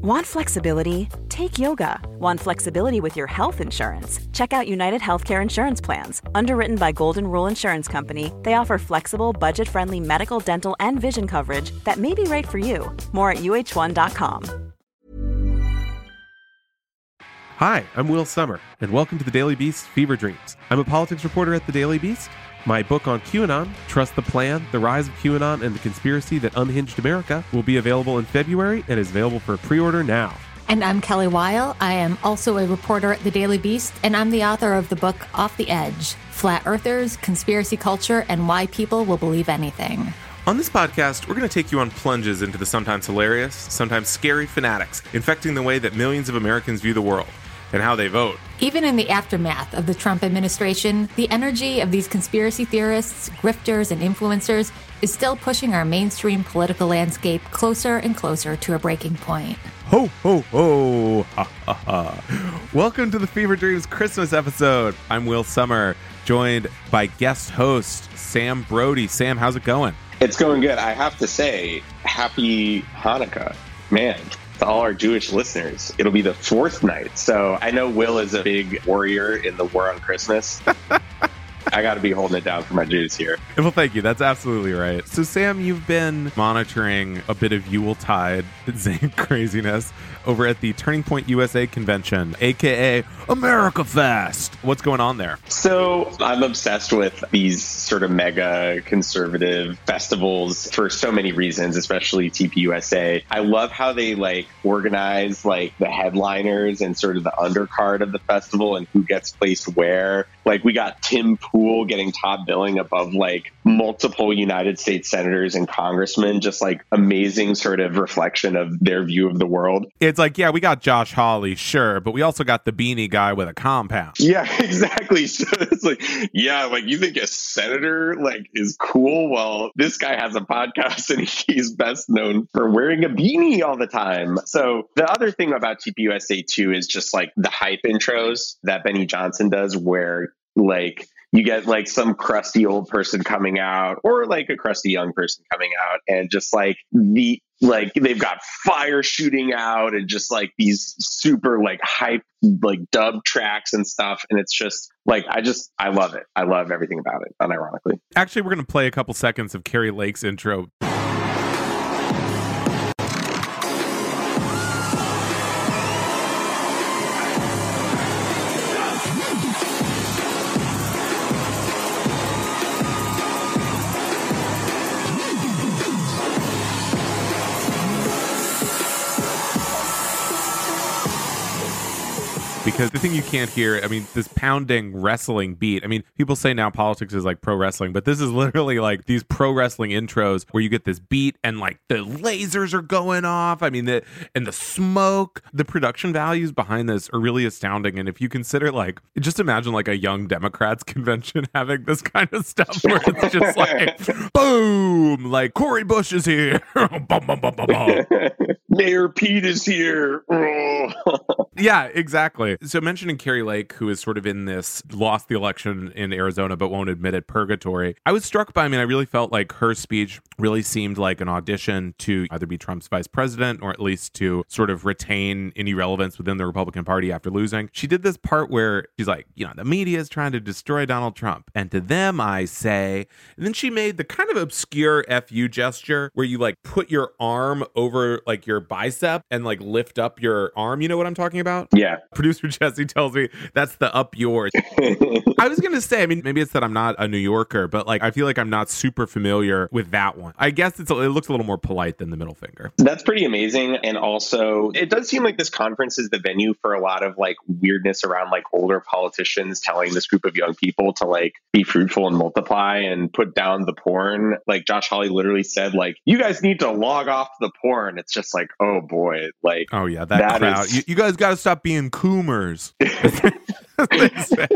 Want flexibility? Take yoga. Want flexibility with your health insurance? Check out United Healthcare Insurance Plans. Underwritten by Golden Rule Insurance Company, they offer flexible, budget friendly medical, dental, and vision coverage that may be right for you. More at uh1.com. Hi, I'm Will Sommer, and welcome to the Daily Beast Fever Dreams. I'm a politics reporter at the Daily Beast. My book on QAnon, Trust the Plan, The Rise of QAnon, and the Conspiracy That Unhinged America, will be available in February and is available for pre order now. And I'm Kelly Weil. I am also a reporter at the Daily Beast, and I'm the author of the book Off the Edge Flat Earthers, Conspiracy Culture, and Why People Will Believe Anything. On this podcast, we're going to take you on plunges into the sometimes hilarious, sometimes scary fanatics infecting the way that millions of Americans view the world and how they vote. Even in the aftermath of the Trump administration, the energy of these conspiracy theorists, grifters, and influencers is still pushing our mainstream political landscape closer and closer to a breaking point. Ho, ho, ho! Ha, ha, ha. Welcome to the Fever Dreams Christmas episode. I'm Will Sommer, joined by guest host Sam Brodey. Sam, how's it going? It's going good. I have to say, happy Hanukkah. Man, to all our Jewish listeners. It'll be the fourth night. So I know Will is a big warrior in the war on Christmas. I got to be holding it down for my Jews here. Well, thank you. That's absolutely right. So, Sam, you've been monitoring a bit of Yuletide Zane craziness over at the Turning Point USA convention, aka America Fest. What's going on there? So, I'm obsessed with these sort of mega conservative festivals for so many reasons, especially TPUSA. I love how they like organize like the headliners and sort of the undercard of the festival and who gets placed where. Like, we got Tim Pool getting top billing above like multiple United States senators and congressmen, just like amazing sort of reflection of their view of the world. It's like, yeah, we got Josh Hawley, sure, but we also got the beanie guy with a compound. Yeah, exactly. So it's like, yeah, like you think a senator like is cool? Well, this guy has a podcast and he's best known for wearing a beanie all the time. So the other thing about TPUSA too is just like the hype intros that Benny Johnson does, where like you get like some crusty old person coming out or like a crusty young person coming out and just like the like they've got fire shooting out and just like these super like hype like dub tracks and stuff. And it's just like i just i love it. I love everything about it unironically. Actually we're going to play a couple seconds of kari lake's intro because the thing you can't hear, I mean, this pounding wrestling beat. I mean, people say now politics is like pro wrestling, but this is literally like these pro wrestling intros where you get this beat and like the lasers are going off. I mean, the and the smoke, the production values behind this are really astounding. And if you consider like, just imagine like a young Democrats convention having this kind of stuff where it's just like, boom, like Cori Bush is here, Mayor Pete is here. yeah, exactly. So mentioning Kari Lake, who is sort of in this lost the election in Arizona but won't admit it purgatory, I was struck by. I mean, I really felt like her speech really seemed like an audition to either be Trump's vice president or at least to sort of retain any relevance within the Republican Party after losing. She did this part where she's like, you know, the media is trying to destroy Donald Trump, and to them I say. And then she made the kind of obscure fu gesture where you like put your arm over like your bicep and like lift up your arm. You know what I'm talking about? Yeah. Producer Jesse tells me that's the up yours. I was gonna say, I mean, maybe it's that I'm not a New Yorker, but like I feel like I'm not super familiar with that one. I guess it's a, it looks a little more polite than the middle finger. That's pretty amazing, and also it does seem like this conference is the venue for a lot of like weirdness around like older politicians telling this group of young people to like be fruitful and multiply and put down the porn. Like Josh Hawley literally said, like you guys need to log off the porn. It's just like, oh boy, like oh yeah, that, that crowd. Is... You, you guys got to stop being coomers. Yeah. they say.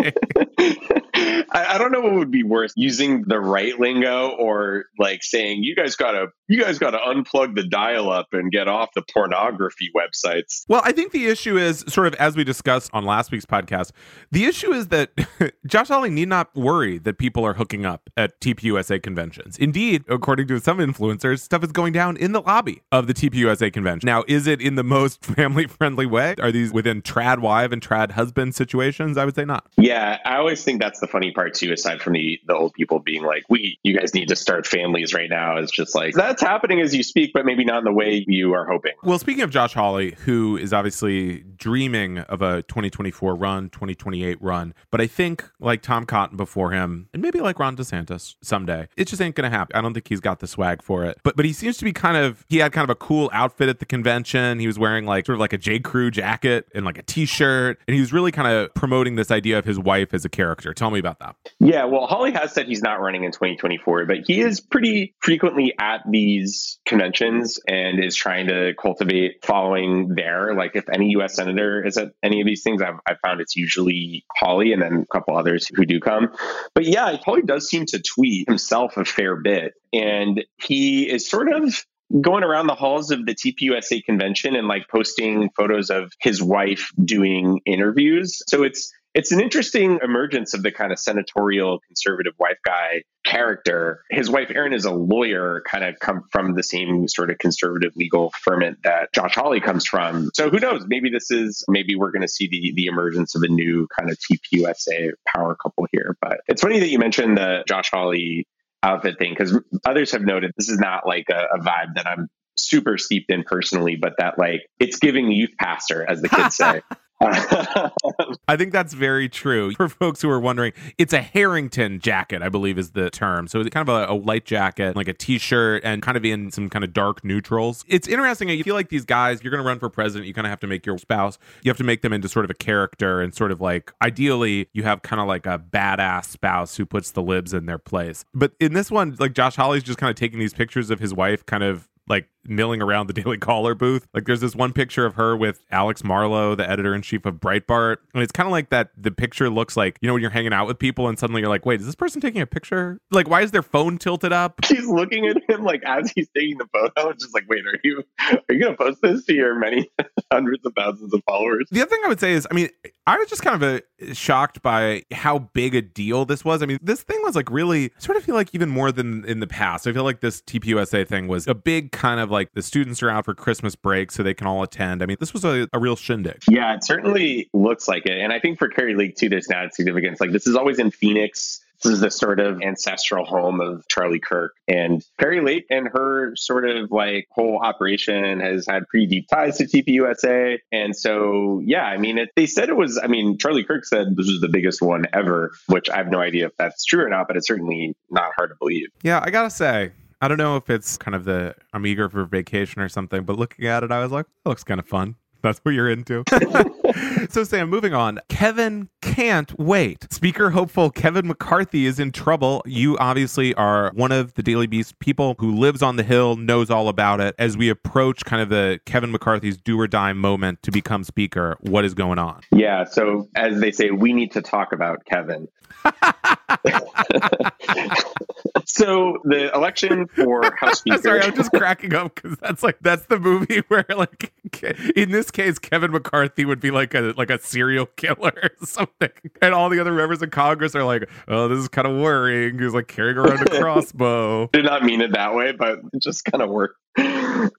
I, I, don't know what would be worse using the right lingo or like saying you guys gotta you guys gotta unplug the dial up and get off the pornography websites. Well, I think the issue is sort of as we discussed on last week's podcast, the issue is that Josh Hawley need not worry that people are hooking up at TPUSA conventions. Indeed, according to some influencers, stuff is going down in the lobby of the TPUSA convention. Now, is it in the most family friendly way? Are these within trad wife and trad husband situations? I would say not. Yeah, I always think that's the funny part too, aside from the the old people being like, We you guys need to start families right now. It's just like that's happening as you speak, but maybe not in the way you are hoping. Well, speaking of Josh Hawley, who is obviously dreaming of a 2024 run, 2028 run, but I think like Tom Cotton before him, and maybe like Ron DeSantis someday, it just ain't gonna happen. I don't think he's got the swag for it. But but he seems to be kind of he had kind of a cool outfit at the convention. He was wearing like sort of like a J. Crew jacket and like a t-shirt, and he was really kind of promoting this idea of his wife as a character. Tell me about that. Yeah, well, Hawley has said he's not running in 2024, but he is pretty frequently at these conventions and is trying to cultivate following there. Like if any U.S. senator is at any of these things, I've, I've found it's usually Hawley and then a couple others who do come. But yeah, Hawley does seem to tweet himself a fair bit, and he is sort of going around the halls of the TPUSA convention and like posting photos of his wife doing interviews. So it's it's an interesting emergence of the kind of senatorial conservative wife guy character. His wife Erin is a lawyer, kind of come from the same sort of conservative legal ferment that Josh Hawley comes from. So who knows? Maybe this is maybe we're going to see the the emergence of a new kind of TPUSA power couple here. But it's funny that you mentioned the Josh Hawley outfit thing because others have noted this is not like a, a vibe that I'm super steeped in personally, but that like it's giving youth pastor, as the kids say. I think that's very true. For folks who are wondering, it's a Harrington jacket, I believe is the term. So it's kind of a, a light jacket, like a t-shirt, and kind of in some kind of dark neutrals. It's interesting. You feel like these guys, you're going to run for president, you kind of have to make your spouse, you have to make them into sort of a character and sort of like, ideally, you have kind of like a badass spouse who puts the libs in their place. But in this one, like Josh Hawley's just kind of taking these pictures of his wife kind of like milling around the Daily Caller booth. Like there's this one picture of her with Alex Marlow, the editor in chief of Breitbart. And it's kind of like that the picture looks like, you know, when you're hanging out with people and suddenly you're like, wait, is this person taking a picture? Like, why is their phone tilted up? She's looking at him like as he's taking the photo. It's just like, wait, are you are you gonna post this to your many hundreds of thousands of followers? The other thing I would say is, I mean, I was just kind of a, uh, shocked by how big a deal this was. I mean, this thing was like really I sort of feel like even more than in the past. I feel like this TPUSA thing was a big kind of like the students are out for Christmas break so they can all attend. I mean, this was a, a real shindig. Yeah, it certainly looks like it. And I think for Kari Lake, too, there's now significance. Like, this is always in Phoenix. This is the sort of ancestral home of Charlie Kirk. And Kari Lake and her sort of like whole operation has had pretty deep ties to TPUSA. And so, yeah, I mean, it, they said it was, I mean, Charlie Kirk said this was the biggest one ever, which I have no idea if that's true or not, but it's certainly not hard to believe. Yeah, I got to say, I don't know if it's kind of the I'm eager for vacation or something, but looking at it, I was like, that looks kind of fun. That's what you're into. so, Sam, moving on. Kevin can't wait. Speaker hopeful Kevin McCarthy is in trouble. You obviously are one of the Daily Beast people who lives on the Hill, knows all about it. As we approach kind of the Kevin McCarthy's do or die moment to become Speaker, what is going on? Yeah. So, as they say, we need to talk about Kevin. so the election for House Speaker. Sorry, I'm just cracking up because that's like that's the movie where like in this case Kevin McCarthy would be like a like a serial killer or something, and all the other members of Congress are like, "Oh, this is kind of worrying." He's like carrying around a crossbow. Did not mean it that way, but it just kind of worked.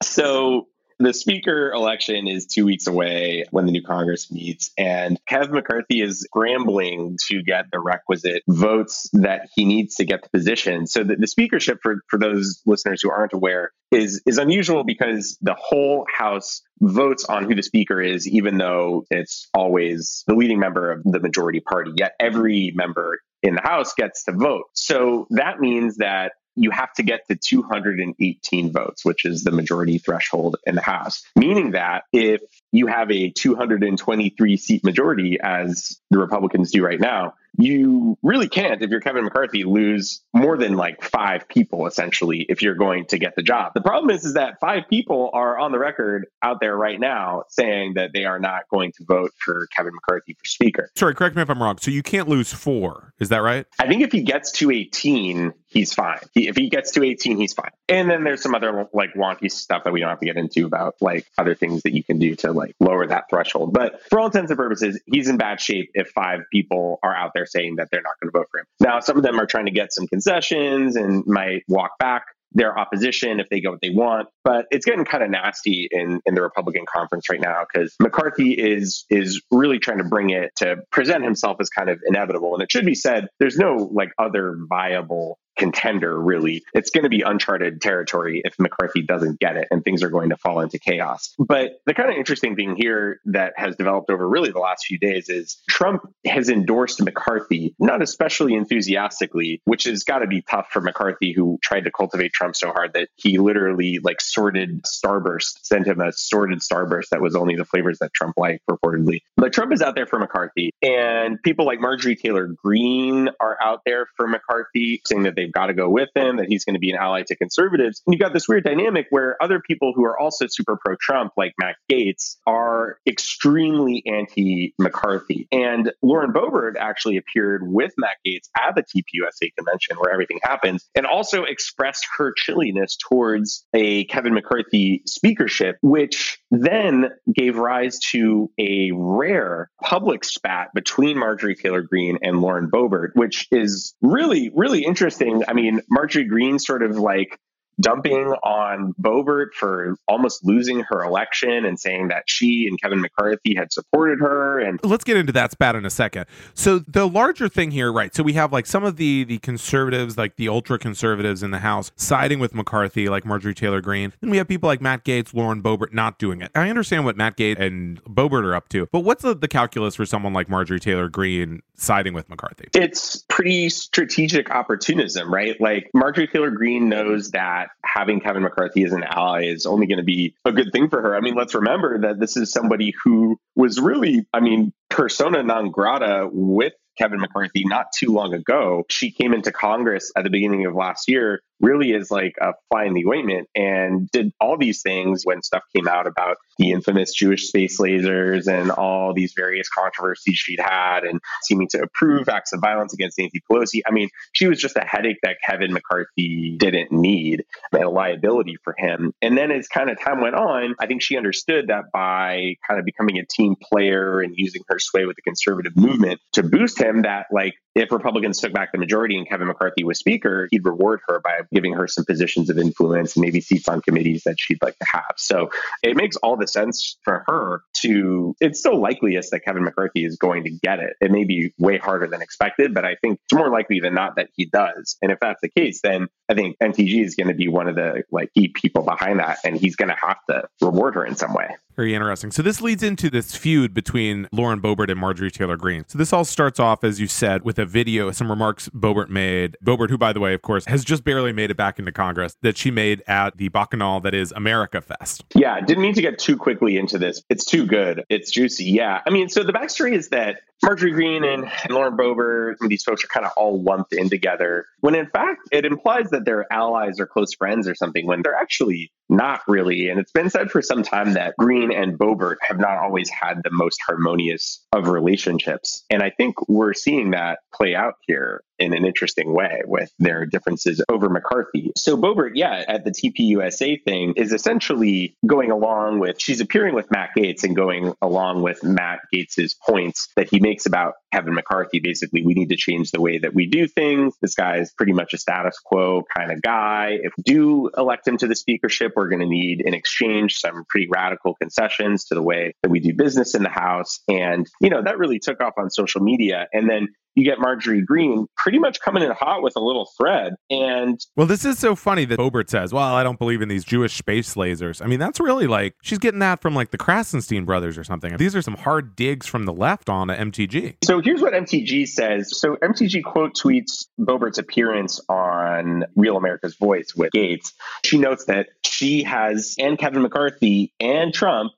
So the speaker election is two weeks away when the new Congress meets, and Kev McCarthy is scrambling to get the requisite votes that he needs to get the position. So the, the speakership, for, for those listeners who aren't aware, is, is unusual because the whole House votes on who the speaker is, even though it's always the leading member of the majority party. Yet every member in the House gets to vote. So that means that you have to get to 218 votes, which is the majority threshold in the House, meaning that if you have a 223 seat majority, as the Republicans do right now, you really can't, if you're Kevin McCarthy, lose more than like five people essentially if you're going to get the job. The problem is, is that five people are on the record out there right now saying that they are not going to vote for Kevin McCarthy for Speaker. Sorry, correct me if I'm wrong. So you can't lose four. Is that right? I think if he gets to 18, he's fine. He, if he gets to 18, he's fine. And then there's some other like wonky stuff that we don't have to get into about like other things that you can do to like lower that threshold. But for all intents and purposes, he's in bad shape if five people are out there saying that they're not going to vote for him. Now, some of them are trying to get some concessions and might walk back their opposition if they get what they want. But it's getting kind of nasty in, in the Republican conference right now because McCarthy is is really trying to bring it to present himself as kind of inevitable. And it should be said, there's no like other viable contender, really. It's going to be uncharted territory if McCarthy doesn't get it and things are going to fall into chaos. But the kind of interesting thing here that has developed over really the last few days is Trump has endorsed McCarthy, not especially enthusiastically, which has got to be tough for McCarthy, who tried to cultivate Trump so hard that he literally like sorted Starburst, sent him a sorted Starburst that was only the flavors that Trump liked, purportedly. But Trump is out there for McCarthy. And people like Marjorie Taylor Greene are out there for McCarthy, saying that they they've got to go with him, that he's going to be an ally to conservatives. And you've got this weird dynamic where other people who are also super pro Trump, like Matt Gaetz, are extremely anti McCarthy. And Lauren Boebert actually appeared with Matt Gaetz at the TPUSA convention where everything happens and also expressed her chilliness towards a Kevin McCarthy speakership, which then gave rise to a rare public spat between Marjorie Taylor Greene and Lauren Boebert, which is really, really interesting I mean, Marjorie Greene sort of like dumping on Boebert for almost losing her election and saying that she and Kevin McCarthy had supported her and let's get into that spat in a second. So the larger thing here, right? So we have like some of the the conservatives, like the ultra conservatives in the House siding with McCarthy, like Marjorie Taylor Greene. Then we have people like Matt Gaetz, Lauren Boebert not doing it. I understand what Matt Gaetz and Boebert are up to, but what's the, the calculus for someone like Marjorie Taylor Greene siding with McCarthy? It's pretty strategic opportunism, right? Like Marjorie Taylor Greene knows that that having Kevin McCarthy as an ally is only going to be a good thing for her. I mean, let's remember that this is somebody who was really, I mean, persona non grata with Kevin McCarthy not too long ago. She came into Congress at the beginning of last year really is like a fly in the ointment and did all these things when stuff came out about the infamous Jewish space lasers and all these various controversies she'd had and seeming to approve acts of violence against Nancy Pelosi. I mean, she was just a headache that Kevin McCarthy didn't need and a liability for him. And then as kind of time went on, I think she understood that by kind of becoming a team player and using her sway with the conservative movement to boost him, that like if Republicans took back the majority and Kevin McCarthy was speaker, he'd reward her by giving her some positions of influence and maybe seats on committees that she'd like to have. So it makes all the sense for her to, it's still likeliest that Kevin McCarthy is going to get it. It may be way harder than expected, but I think it's more likely than not that he does. And if that's the case, then I think MTG is going to be one of the like key people behind that. And he's going to have to reward her in some way. Very interesting. So this leads into this feud between Lauren Boebert and Marjorie Taylor Greene. So this all starts off, as you said, with a video, some remarks Boebert made. Boebert, who, by the way, of course, has just barely made it back into Congress, that she made at the Bacchanal that is America Fest. Yeah, didn't mean to get too quickly into this. It's too good. It's juicy. Yeah. I mean, so the backstory is that Marjorie Greene and, and Lauren Boebert, these folks are kind of all lumped in together, when in fact it implies that they're allies or close friends or something, when they're actually not really. And it's been said for some time that Greene and Boebert have not always had the most harmonious of relationships. And I think we're seeing that play out here in an interesting way with their differences over McCarthy. So Boebert, yeah, at the TPUSA thing is essentially going along with, she's appearing with Matt Gaetz and going along with Matt Gaetz's points that he makes about Kevin McCarthy. Basically, we need to change the way that we do things. This guy is pretty much a status quo kind of guy. If we do elect him to the speakership, we're going to need in exchange some pretty radical concessions to the way that we do business in the House. And, you know, that really took off on social media. And then you get Marjorie Greene pretty much coming in hot with a little thread. And well, this is so funny that Boebert says, "Well, I don't believe in these Jewish space lasers." I mean, that's really like she's getting that from like the Krassenstein brothers or something. These are some hard digs from the left on MTG. So here's what MTG says. So MTG quote tweets Boebert's appearance on Real America's Voice with Gaetz. She notes that she has and Kevin McCarthy and Trump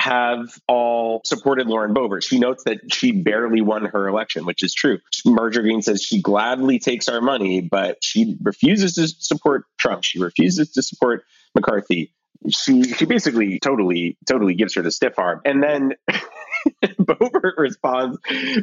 have all supported Lauren Boebert. She notes that she barely won her election, which is true. Marjorie Greene says she gladly takes our money, but she refuses to support Trump. She refuses to support McCarthy. She she basically totally totally gives her the stiff arm. And then Boebert responds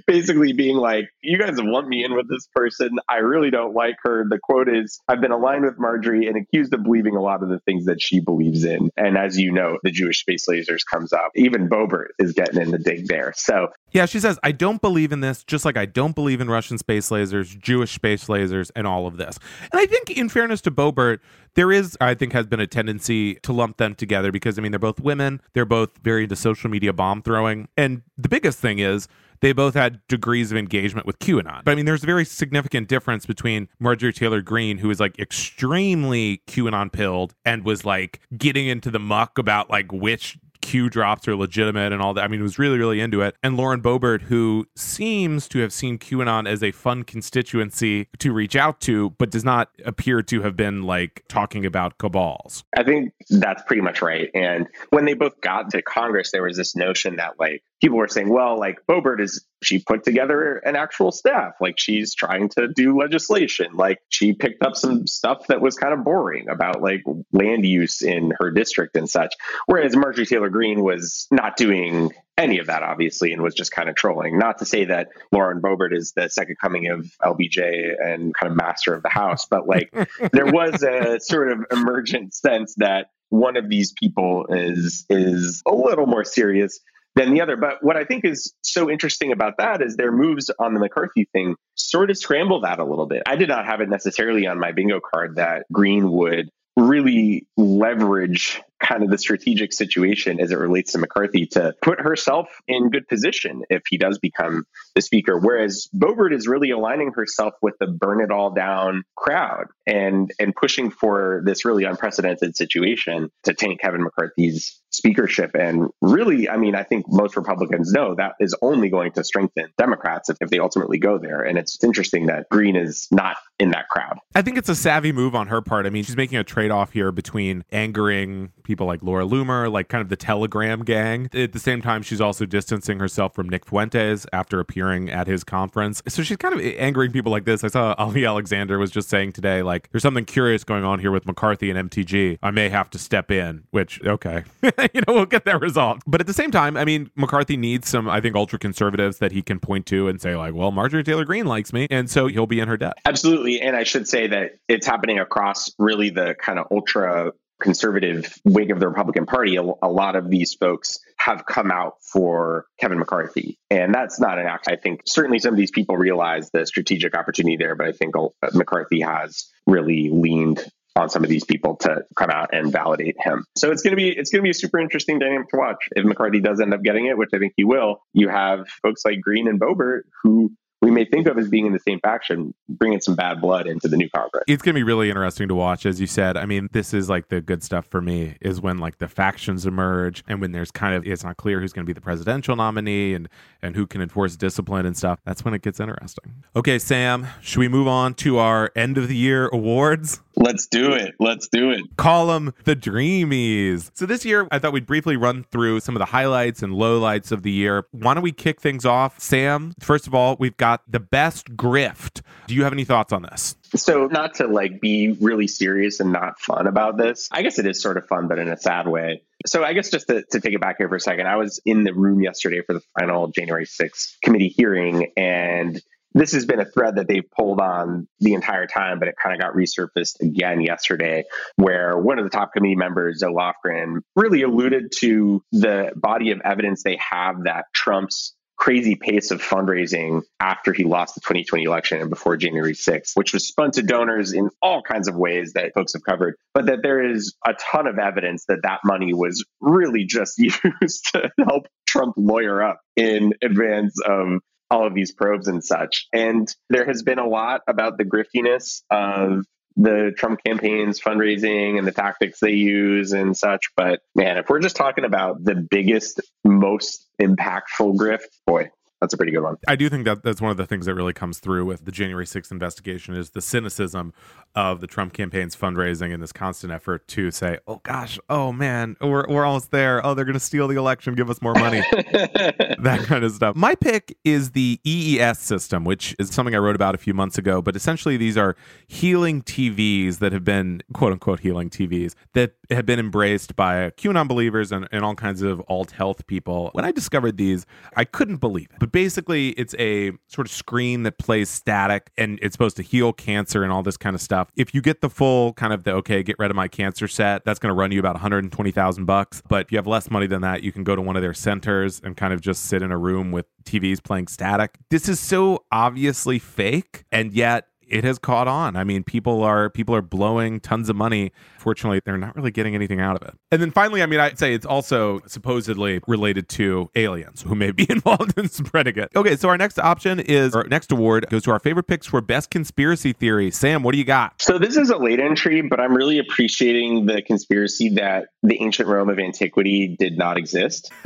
basically being like, You guys have lumped me in with this person. I really don't like her. The quote is, I've been aligned with Marjorie and accused of believing a lot of the things that she believes in. And as you know, the Jewish space lasers comes up. Even Boebert is getting in the dig there. So yeah, she says, I don't believe in this, just like I don't believe in Russian space lasers, Jewish space lasers, and all of this. And I think, in fairness to Boebert, there is, I think, has been a tendency to lump them together because, I mean, they're both women. They're both very into social media bomb throwing. And the biggest thing is, they both had degrees of engagement with QAnon. But I mean, there's a very significant difference between Marjorie Taylor Greene, who is like extremely QAnon pilled and was like getting into the muck about like which Q drops are legitimate and all that. I mean, was really, really into it. And Lauren Boebert, who seems to have seen QAnon as a fun constituency to reach out to, but does not appear to have been like talking about cabals. I think that's pretty much right. And when they both got to Congress, there was this notion that like people were saying, well, like Boebert is she put together an actual staff, like she's trying to do legislation, like she picked up some stuff that was kind of boring about like land use in her district and such. Whereas Marjorie Taylor Greene was not doing any of that, obviously, and was just kind of trolling. Not to say that Lauren Boebert is the second coming of LBJ and kind of master of the house, but like there was a sort of emergent sense that one of these people is is a little more serious than the other. But what I think is so interesting about that is their moves on the McCarthy thing sort of scramble that a little bit. I did not have it necessarily on my bingo card that Greene would really leverage kind of the strategic situation as it relates to McCarthy to put herself in good position if he does become the speaker. Whereas Boebert is really aligning herself with the burn it all down crowd and and pushing for this really unprecedented situation to tank Kevin McCarthy's speakership. And really, I mean, I think most Republicans know that is only going to strengthen Democrats if, if they ultimately go there. And it's interesting that Greene is not in that crowd. I think it's a savvy move on her part. I mean, she's making a trade off here between angering people like Laura Loomer, like kind of the Telegram gang. At the same time, she's also distancing herself from Nick Fuentes after appearing at his conference. So she's kind of angering people like this. I saw Ali Alexander was just saying today, like, there's something curious going on here with McCarthy and MTG. I may have to step in, which, okay, you know, we'll get that resolved. But at the same time, I mean, McCarthy needs some, I think, ultra conservatives that he can point to and say, like, well, Marjorie Taylor Greene likes me. And so he'll be in her debt. Absolutely. And I should say that it's happening across really the kind of ultra conservative wing of the Republican Party, a, a, lot of these folks have come out for Kevin McCarthy. And that's not an act. I think certainly some of these people realize the strategic opportunity there, but I think uh, McCarthy has really leaned on some of these people to come out and validate him. So it's going to be it's going to be a super interesting dynamic to watch. If McCarthy does end up getting it, which I think he will, you have folks like Greene and Boebert who we may think of as being in the same faction, bringing some bad blood into the new Congress. It's going to be really interesting to watch, as you said. I mean, this is like the good stuff for me is when like the factions emerge and when there's kind of it's not clear who's going to be the presidential nominee and and who can enforce discipline and stuff. That's when it gets interesting. Okay, Sam, should we move on to our end of the year awards? Let's do it. Let's do it. Call them the Dreamies. So this year, I thought we'd briefly run through some of the highlights and lowlights of the year. Why don't we kick things off? Sam, first of all, we've got the best grift. Do you have any thoughts on this? So, not to like be really serious and not fun about this, I guess it is sort of fun, but in a sad way. So, I guess just to, to take it back here for a second, I was in the room yesterday for the final January 6th committee hearing, and this has been a thread that they've pulled on the entire time, but it kind of got resurfaced again yesterday, where one of the top committee members, Zoe Lofgren, really alluded to the body of evidence they have that Trump's crazy pace of fundraising after he lost the 2020 election and before January 6th, which was spun to donors in all kinds of ways that folks have covered, but that there is a ton of evidence that that money was really just used to help Trump lawyer up in advance of all of these probes and such. And there has been a lot about the griftiness of the Trump campaign's fundraising and the tactics they use and such. But man, if we're just talking about the biggest, most impactful grift, boy, that's a pretty good one. I do think that that's one of the things that really comes through with the January 6th investigation is the cynicism of the Trump campaign's fundraising and this constant effort to say, "Oh gosh, oh man, we're we're almost there. Oh, they're going to steal the election, give us more money." that kind of stuff. My pick is the EES system, which is something I wrote about a few months ago, but essentially these are healing TVs that have been quote unquote healing TVs that have been embraced by QAnon believers and, and all kinds of alt health people. When I discovered these, I couldn't believe it. But basically, it's a sort of screen that plays static and it's supposed to heal cancer and all this kind of stuff. If you get the full kind of the okay, get rid of my cancer set, that's going to run you about 120,000 bucks. But if you have less money than that, you can go to one of their centers and kind of just sit in a room with TVs playing static. This is so obviously fake, and yet it has caught on. I mean, people are people are blowing tons of money. Fortunately, they're not really getting anything out of it. And then finally, I mean, I'd say it's also supposedly related to aliens who may be involved in spreading it. Okay, so our next option is our next award goes to our favorite picks for best conspiracy theory. Sam, what do you got? So this is a late entry, but I'm really appreciating the conspiracy that the ancient Rome of antiquity did not exist.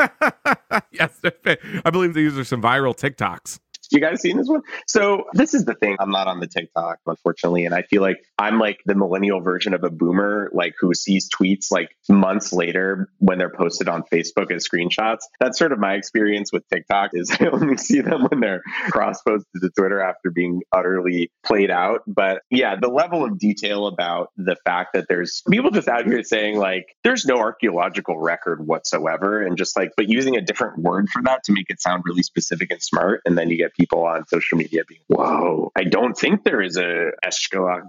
yes, I believe these are some viral TikToks you guys seen this one? So this is the thing. I'm not on the TikTok, unfortunately, and I feel like I'm like the millennial version of a boomer, like who sees tweets like months later when they're posted on Facebook as screenshots. That's sort of my experience with TikTok. Is I only see them when they're cross posted to Twitter after being utterly played out. But yeah, the level of detail about the fact that there's people just out here saying like there's no archaeological record whatsoever, and just like but using a different word for that to make it sound really specific and smart, and then you get people on social media being, whoa, I don't think there is a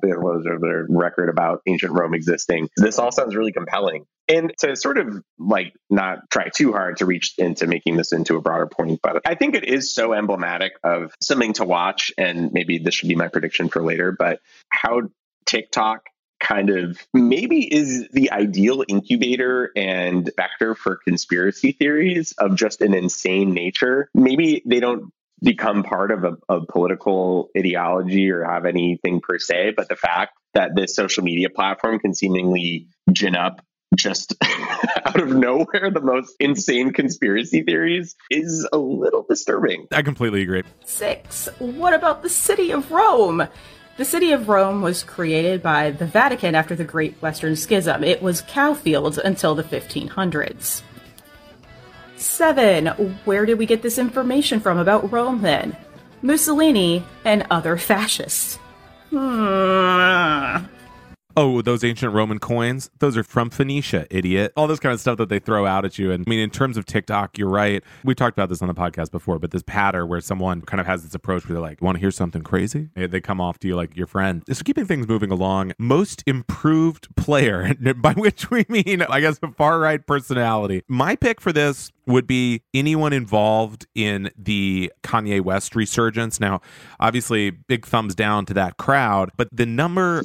their record about ancient Rome existing. This all sounds really compelling. And to sort of like not try too hard to reach into making this into a broader point, but I think it is so emblematic of something to watch. And maybe this should be my prediction for later, but how TikTok kind of maybe is the ideal incubator and vector for conspiracy theories of just an insane nature. Maybe they don't become part of a, a, political ideology or have anything per se, but the fact that this social media platform can seemingly gin up just out of nowhere the most insane conspiracy theories is a little disturbing. I completely agree. Six. What about the city of Rome? The city of Rome was created by the Vatican after the Great Western Schism. It was cowfields until the 1500s. Seven. Where did we get this information from about Rome then? Mussolini and other fascists. Hmm. Oh, those ancient Roman coins? Those are from Phoenicia, idiot. All this kind of stuff that they throw out at you. And I mean, in terms of TikTok, you're right. We talked about this on the podcast before, but this patter where someone kind of has this approach where they're like, want to hear something crazy? They come off to you like your friend. So keeping things moving along, most improved player, by which we mean, I guess, a far right personality. My pick for this would be anyone involved in the Kanye West resurgence. Now, obviously, big thumbs down to that crowd, but the number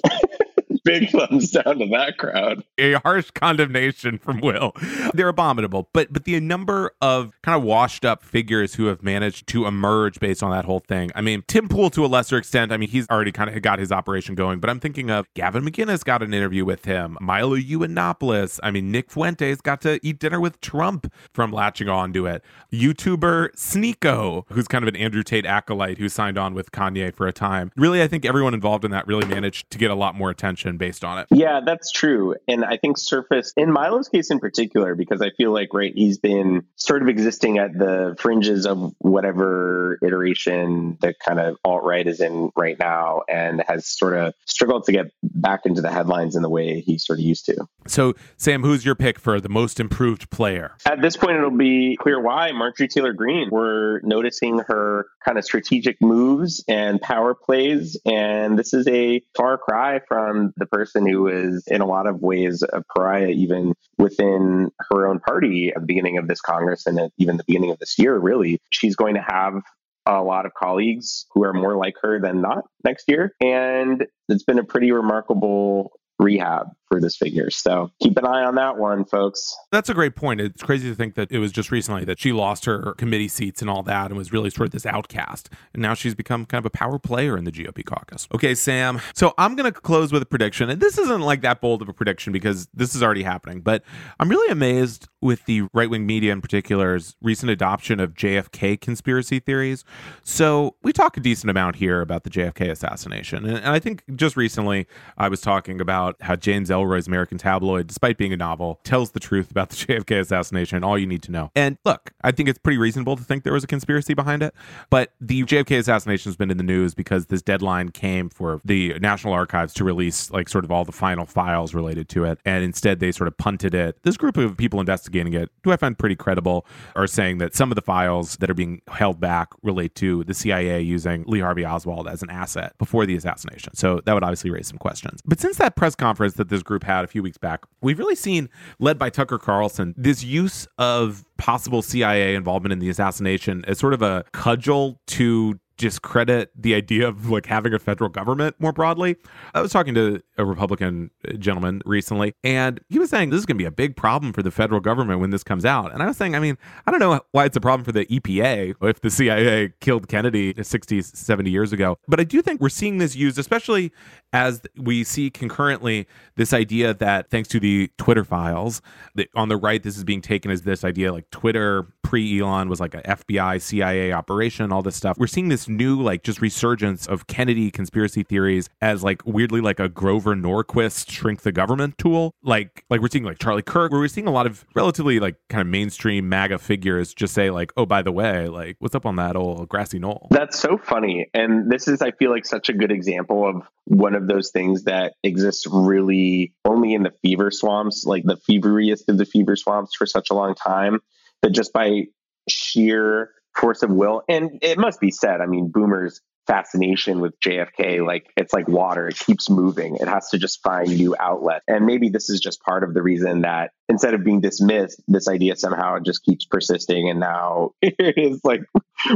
big thumbs down to that crowd. A harsh condemnation from Will. They're abominable, but but the number of kind of washed up figures who have managed to emerge based on that whole thing. I mean, Tim Pool to a lesser extent. I mean, he's already kind of got his operation going, but I'm thinking of Gavin McInnes got an interview with him. Milo Yiannopoulos. I mean, Nick Fuentes got to eat dinner with Trump from latching on to it. YouTuber Sneako, who's kind of an Andrew Tate acolyte who signed on with Kanye for a time. Really, I think everyone involved in that really managed to get a lot more attention based on it. Yeah, that's true. And I think Surface, in Milo's case in particular, because I feel like, right, he's been sort of existing at the fringes of whatever iteration the kind of alt right is in right now and has sort of struggled to get back into the headlines in the way he sort of used to. So, Sam, who's your pick for the most improved player? At this point, it'll be clear why Marjorie Taylor Greene. We're noticing her kind of strategic moves and power plays. And this is a far cry from the person who is in a lot of ways a pariah even within her own party at the beginning of this Congress and at even the beginning of this year, really. She's going to have a lot of colleagues who are more like her than not next year. And it's been a pretty remarkable rehab for this figure. So keep an eye on that one, folks. That's a great point. It's crazy to think that it was just recently that she lost her committee seats and all that and was really sort of this outcast. And now she's become kind of a power player in the GOP caucus. Okay, Sam. So I'm going to close with a prediction. And this isn't like that bold of a prediction because this is already happening, but I'm really amazed with the right wing media in particular's recent adoption of JFK conspiracy theories. So we talk a decent amount here about the JFK assassination. And, I think just recently I was talking about how James Ellroy's American Tabloid, despite being a novel, tells the truth about the JFK assassination, all you need to know. And look, I think it's pretty reasonable to think there was a conspiracy behind it. But the JFK assassination has been in the news because this deadline came for the National Archives to release like sort of all the final files related to it. And instead they sort of punted it. This group of people investigating it, who I find pretty credible, are saying that some of the files that are being held back relate to the CIA using Lee Harvey Oswald as an asset before the assassination. So that would obviously raise some questions. But since that press conference that this group had a few weeks back, we've really seen, led by Tucker Carlson, this use of possible CIA involvement in the assassination as sort of a cudgel to discredit the idea of like having a federal government more broadly. I was talking to a Republican gentleman recently, and he was saying this is going to be a big problem for the federal government when this comes out. And I was saying, I mean, I don't know why it's a problem for the EPA if the CIA killed Kennedy 60, 70 years ago, but I do think we're seeing this used, especially as we see concurrently this idea that thanks to the Twitter files, that on the right, this is being taken as this idea like Twitter pre Elon was like a FBI, CIA operation, all this stuff. We're seeing this new, like, just resurgence of Kennedy conspiracy theories as like weirdly like a Grover Norquist shrink the government tool. Like, like we're seeing like Charlie Kirk, where we're seeing a lot of relatively like kind of mainstream MAGA figures just say like, oh, by the way, like, what's up on that old grassy knoll? That's so funny. And this is, I feel like, such a good example of one of those things that exists really only in the fever swamps, like the feveriest of the fever swamps for such a long time, that just by sheer force of will, and it must be said, I mean, boomers fascination with JFK, like it's like water, it keeps moving. It has to just find new outlets. And maybe this is just part of the reason that instead of being dismissed, this idea somehow just keeps persisting. And now it is like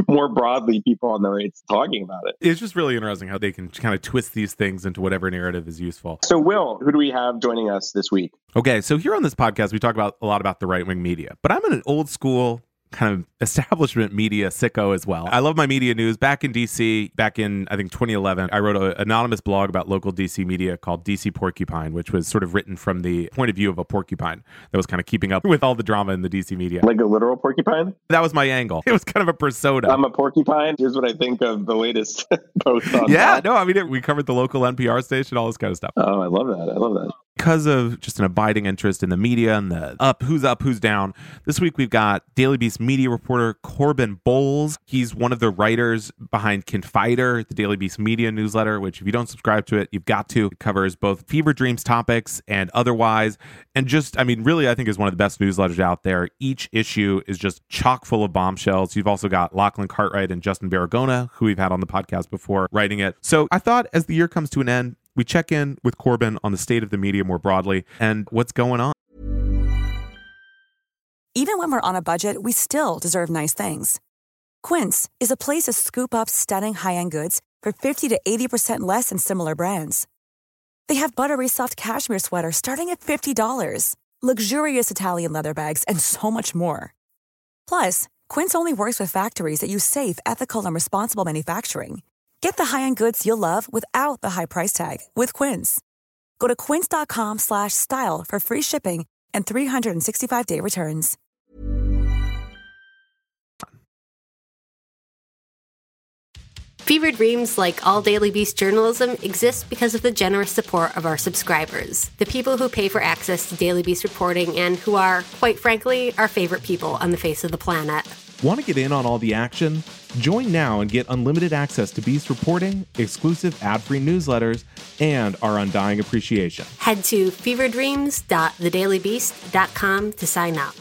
more broadly people on the right's talking about it. It's just really interesting how they can kind of twist these things into whatever narrative is useful. So, Will, who do we have joining us this week? Okay, so here on this podcast, we talk about a lot about the right wing media, but I'm in an old school kind of establishment media sicko as well. I love my media news. Back in DC, back in I think 2011, I wrote an anonymous blog about local DC media called DC Porcupine, which was sort of written from the point of view of a porcupine that was kind of keeping up with all the drama in the DC media. Like a literal porcupine? That was my angle. It was kind of a persona. I'm a porcupine. Here's what I think of the latest post on Yeah, that. no, I mean, it, we covered the local NPR station, all this kind of stuff. Oh, I love that. I love that because of just an abiding interest in the media and the up, who's up, who's down. This week we've got Daily Beast media reporter Corbin Bowles. He's one of the writers behind Confider, the Daily Beast media newsletter, which if you don't subscribe to it, you've got to. It covers both fever dreams topics and otherwise. And just, I mean, really, I think is one of the best newsletters out there. Each issue is just chock full of bombshells. You've also got Lachlan Cartwright and Justin Baragona, who we've had on the podcast before, writing it. So I thought as the year comes to an end, we check in with Corbin on the state of the media more broadly and what's going on. Even when we're on a budget, we still deserve nice things. Quince is a place to scoop up stunning high end goods for 50 to 80% less than similar brands. They have buttery soft cashmere sweaters starting at $50, luxurious Italian leather bags, and so much more. Plus, Quince only works with factories that use safe, ethical, and responsible manufacturing. Get the high-end goods you'll love without the high price tag with Quince. Go to quince.com slash style for free shipping and 365-day returns. Fever Dreams, like all Daily Beast journalism, exists because of the generous support of our subscribers, the people who pay for access to Daily Beast reporting and who are, quite frankly, our favorite people on the face of the planet. Want to get in on all the action? Join now and get unlimited access to Beast reporting, exclusive ad free newsletters, and our undying appreciation. Head to feverdreams.thedailybeast.com to sign up.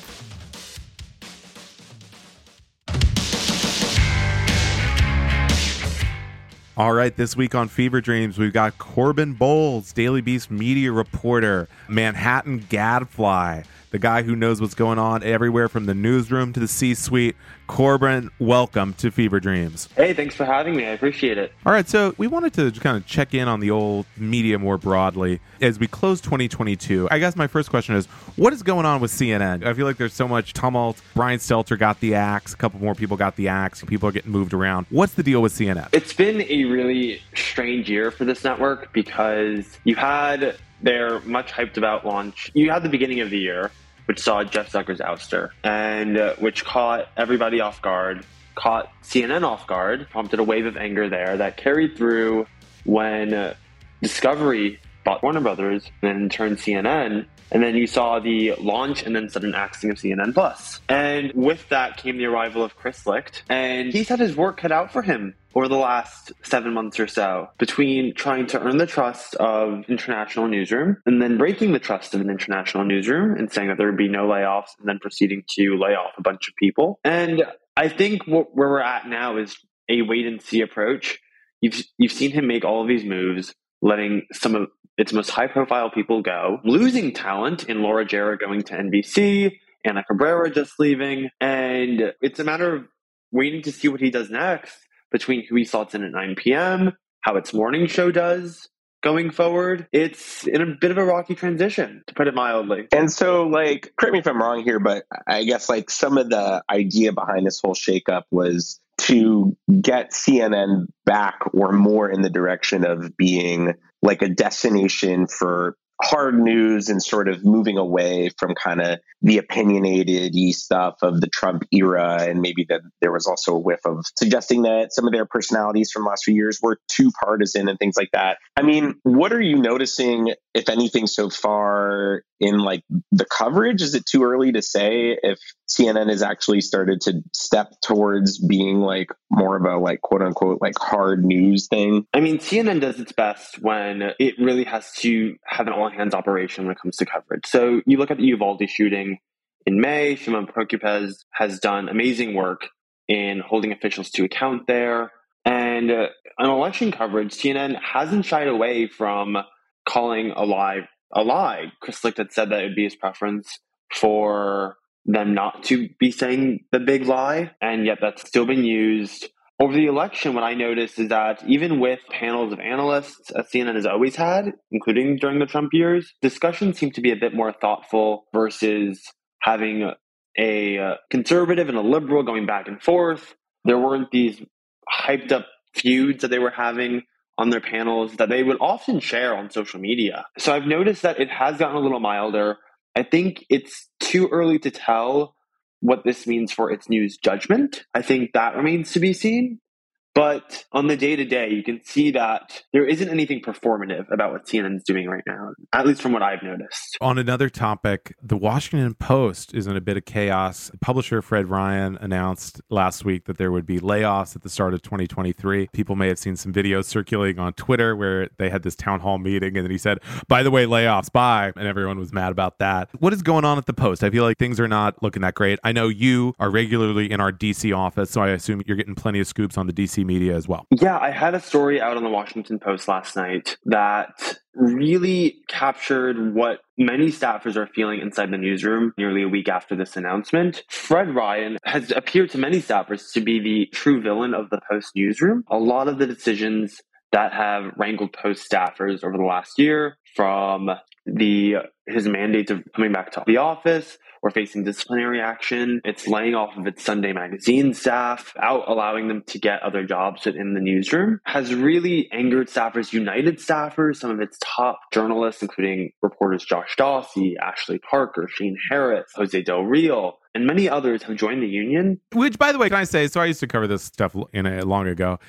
All right, this week on Fever Dreams, we've got Corbin Bowles, Daily Beast media reporter, Manhattan gadfly, the guy who knows what's going on everywhere from the newsroom to the C suite. Corbin, welcome to Fever Dreams. Hey, thanks for having me. I appreciate it. All right, so we wanted to kind of check in on the old media more broadly as we close 2022. I guess my first question is what is going on with CNN? I feel like there's so much tumult. Brian Stelter got the axe, a couple more people got the axe, people are getting moved around. What's the deal with CNN? It's been a really strange year for this network because you had their much hyped about launch. You had the beginning of the year which saw Jeff Zucker's ouster, and uh, which caught everybody off guard, caught CNN off guard, prompted a wave of anger there that carried through when uh, Discovery bought Warner Brothers and then turned CNN. And then you saw the launch and then sudden axing of CNN Plus. And with that came the arrival of Chris Licht. And he's had his work cut out for him over the last seven months or so between trying to earn the trust of international newsroom and then breaking the trust of an international newsroom and saying that there would be no layoffs and then proceeding to lay off a bunch of people. And I think what, where we're at now is a wait and see approach. You've, you've seen him make all of these moves, letting some of its most high profile people go, losing talent in Laura Jarrett going to NBC, Ana Cabrera just leaving. And it's a matter of waiting to see what he does next between who he slots in at 9 p.m., how its morning show does going forward. It's in a bit of a rocky transition, to put it mildly. And so, like, correct me if I'm wrong here, but I guess like some of the idea behind this whole shakeup was to get CNN back or more in the direction of being like a destination for hard news and sort of moving away from kind of the opinionated stuff of the Trump era. And maybe that there was also a whiff of suggesting that some of their personalities from the last few years were too partisan and things like that. I mean, what are you noticing, if anything, so far in like the coverage? Is it too early to say if CNN has actually started to step towards being like more of a like quote unquote like hard news thing? I mean, CNN does its best when it really has to have an all hands operation when it comes to coverage. So you look at the Uvalde shooting in May, Shimon Prokupecz has done amazing work in holding officials to account there. And uh, on election coverage, CNN hasn't shied away from calling a lie a lie. Chris Licht had said that it would be his preference for them not to be saying the big lie, and yet that's still been used. Over the election, what I noticed is that even with panels of analysts, as CNN has always had, including during the Trump years, discussions seem to be a bit more thoughtful versus having a, conservative and a liberal going back and forth. There weren't these hyped up feuds that they were having on their panels that they would often share on social media. So I've noticed that it has gotten a little milder. I think it's too early to tell what this means for its news judgment. I think that remains to be seen. But on the day to day, you can see that there isn't anything performative about what CNN's doing right now, at least from what I've noticed. On another topic, the Washington Post is in a bit of chaos. Publisher Fred Ryan announced last week that there would be layoffs at the start of 2023. People may have seen some videos circulating on Twitter where they had this town hall meeting and then he said, by the way, layoffs, bye. And everyone was mad about that. What is going on at the Post? I feel like things are not looking that great. I know you are regularly in our DC office, so I assume you're getting plenty of scoops on the DC media as well. Yeah, I had a story out on the Washington Post last night that really captured what many staffers are feeling inside the newsroom nearly a week after this announcement. Fred Ryan has appeared to many staffers to be the true villain of the Post newsroom. A lot of the decisions that have wrangled Post staffers over the last year from the his mandates of coming back to the office or facing disciplinary action. It's laying off of its Sunday magazine staff, out allowing them to get other jobs in the newsroom, has really angered staffers, United staffers, some of its top journalists, including reporters Josh Dawsey, Ashley Parker, Shane Harris, Jose Del Real, and many others have joined the union. Which, by the way, can I say? So I used to cover this stuff in a long ago,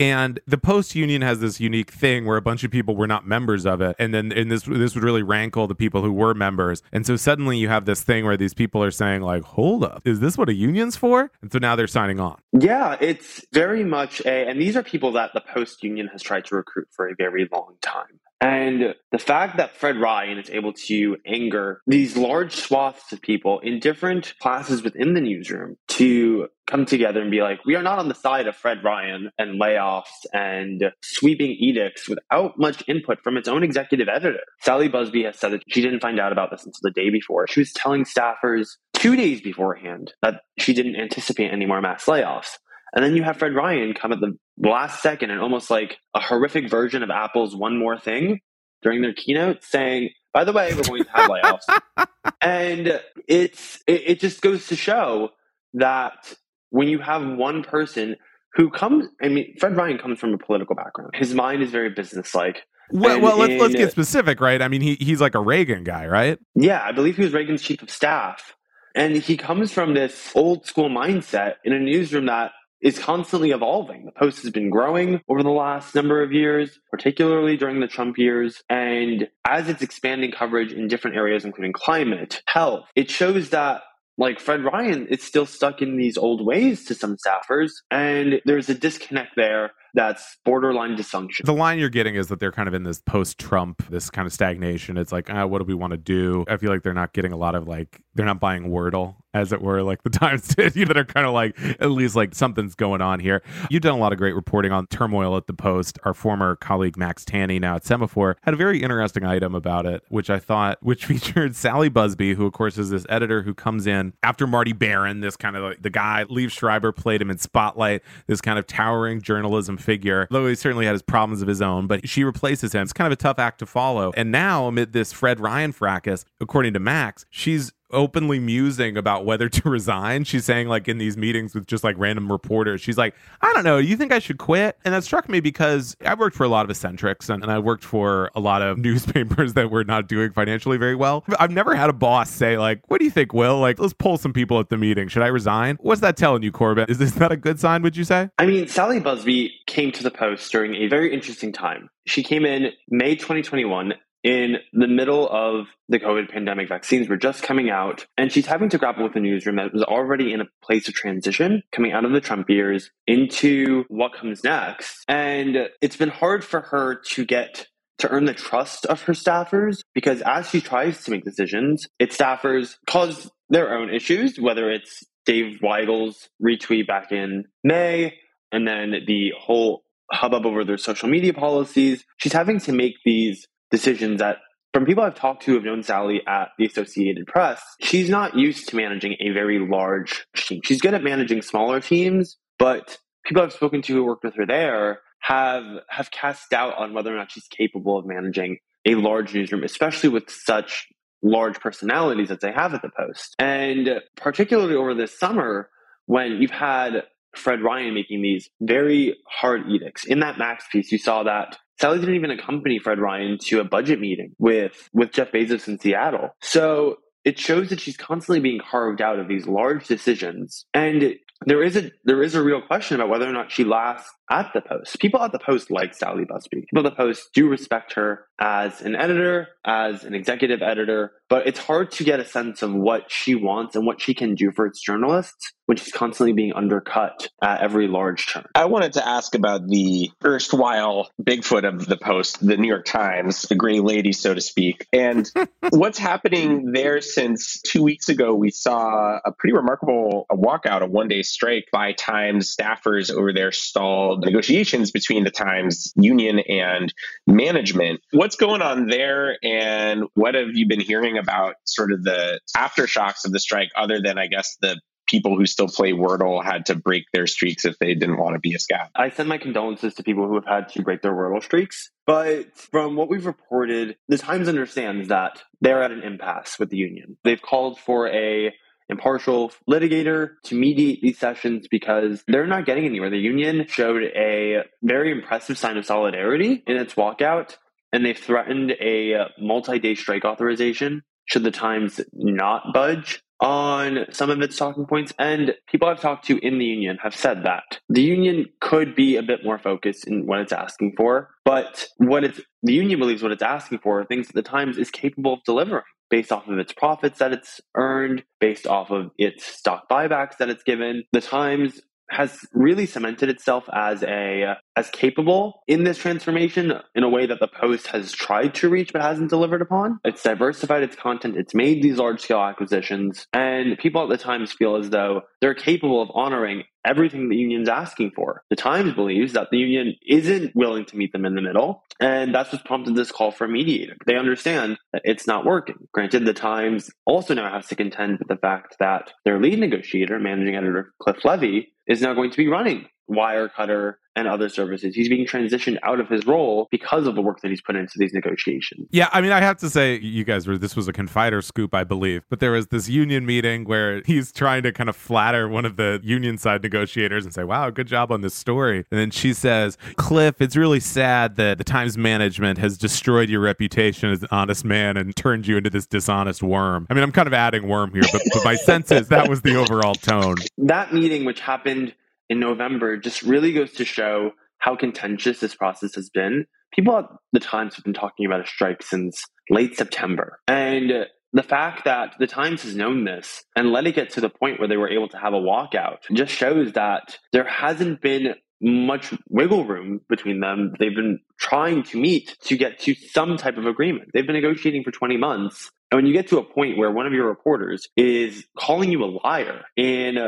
and the post union has this unique thing where a bunch of people were not members of it, and then and this this would really rankle the people who were members, and so suddenly you have this thing where these people are saying like, "Hold up, is this what a union's for?" And so now they're signing on. Yeah, it's very much a, and these are people that the post union has tried to recruit for a very long time. And the fact that Fred Ryan is able to anger these large swaths of people in different classes within the newsroom to come together and be like, we are not on the side of Fred Ryan and layoffs and sweeping edicts without much input from its own executive editor. Sally Buzbee has said that she didn't find out about this until the day before. She was telling staffers two days beforehand that she didn't anticipate any more mass layoffs. And then you have Fred Ryan come at the last second and almost like a horrific version of Apple's One More Thing during their keynote saying, by the way, we're going to have layoffs. and it's it, it just goes to show that when you have one person who comes, I mean, Fred Ryan comes from a political background. His mind is very businesslike. Well, well let's, in, let's get specific, right? I mean, he, he's like a Reagan guy, right? Yeah, I believe he was Reagan's chief of staff. And he comes from this old school mindset in a newsroom that is constantly evolving. The Post has been growing over the last number of years, particularly during the Trump years. And as it's expanding coverage in different areas, including climate, health, it shows that like Fred Ryan is still stuck in these old ways to some staffers. And there's a disconnect there that's borderline dysfunction. The line you're getting is that they're kind of in this post Trump, this kind of stagnation. It's like, ah, what do we want to do? I feel like they're not getting a lot of like, they're not buying Wordle, as it were, like the Times did, that are kind of like, at least like something's going on here. You've done a lot of great reporting on turmoil at the Post. Our former colleague Max Tani, now at Semafor, had a very interesting item about it, which I thought, which featured Sally Buzbee, who of course is this editor who comes in after Marty Baron, this kind of like the guy, Liev Schreiber played him in Spotlight, this kind of towering journalism figure, though he certainly had his problems of his own, but she replaces him. It's kind of a tough act to follow. And now, amid this Fred Ryan fracas, according to Max, she's openly musing about whether to resign. She's saying, like, in these meetings with just like random reporters, she's like, I don't know, you think I should quit? And that struck me because I worked for a lot of eccentrics and, and I worked for a lot of newspapers that were not doing financially very well. I've never had a boss say, like, what do you think, Will? Like, let's pull some people at the meeting. Should I resign? What's that telling you, Corbin? Is this not a good sign, would you say? I mean, Sally Buzbee came to the Post during a very interesting time. She came in May 2021 in the middle of the COVID pandemic. Vaccines were just coming out, and she's having to grapple with a newsroom that was already in a place of transition coming out of the Trump years into what comes next. And it's been hard for her to get to earn the trust of her staffers because as she tries to make decisions, its staffers cause their own issues, whether it's Dave Weigel's retweet back in May, and then the whole hubbub over their social media policies. She's having to make these decisions that from people I've talked to who have known Sally at the Associated Press, she's not used to managing a very large team. She's good at managing smaller teams, but people I've spoken to who worked with her there have have cast doubt on whether or not she's capable of managing a large newsroom, especially with such large personalities that they have at the Post. And particularly over this summer, when you've had Fred Ryan making these very hard edicts. In that Max piece, you saw that Sally didn't even accompany Fred Ryan to a budget meeting with, with Jeff Bezos in Seattle. So it shows that she's constantly being carved out of these large decisions. And there is a there is a real question about whether or not she lasts at the Post. People at the Post like Sally Buzbee. People at the Post do respect her as an editor, as an executive editor, but it's hard to get a sense of what she wants and what she can do for its journalists when she's constantly being undercut at every large turn. I wanted to ask about the erstwhile Bigfoot of the Post, the New York Times, the gray lady, so to speak. And what's happening there since two weeks ago, we saw a pretty remarkable walkout, a one day strike by Times staffers over their stalled negotiations between the Times union and management. What's going on there, and what have you been hearing about sort of the aftershocks of the strike, other than, I guess, the people who still play Wordle had to break their streaks if they didn't want to be a scout. I send my condolences to people who have had to break their Wordle streaks. But from what we've reported, the Times understands that they're at an impasse with the union. They've called for a impartial litigator to mediate these sessions because they're not getting anywhere. The union showed a very impressive sign of solidarity in its walkout, and they've threatened a multi day strike authorization should the Times not budge on some of its talking points. And people I've talked to in the union have said that the union could be a bit more focused in what it's asking for. But what it's the union believes what it's asking for are things that the Times is capable of delivering based off of its profits that it's earned, based off of its stock buybacks that it's given. The Times has really cemented itself as a as capable in this transformation in a way that the Post has tried to reach but hasn't delivered upon. It's diversified its content, it's made these large scale acquisitions, and people at the Times feel as though they're capable of honoring everything the union's asking for. The Times believes that the union isn't willing to meet them in the middle, and that's what prompted this call for a mediator. They understand that it's not working. Granted, the Times also now has to contend with the fact that their lead negotiator, managing editor Cliff Levy, is now going to be running Wirecutter and other services. He's being transitioned out of his role because of the work that he's put into these negotiations. Yeah, I mean, I have to say, you guys were, this was a confider scoop, I believe, but there was this union meeting where he's trying to kind of flatter one of the union side negotiators and say, wow, good job on this story. And then she says, Cliff, it's really sad that the Times management has destroyed your reputation as an honest man and turned you into this dishonest worm. I mean, I'm kind of adding worm here, but, but my sense is that was the overall tone. That meeting, which happened in November just really goes to show how contentious this process has been. People at the Times have been talking about a strike since late September. And the fact that the Times has known this and let it get to the point where they were able to have a walkout just shows that there hasn't been much wiggle room between them. They've been trying to meet to get to some type of agreement. They've been negotiating for 20 months. And when you get to a point where one of your reporters is calling you a liar in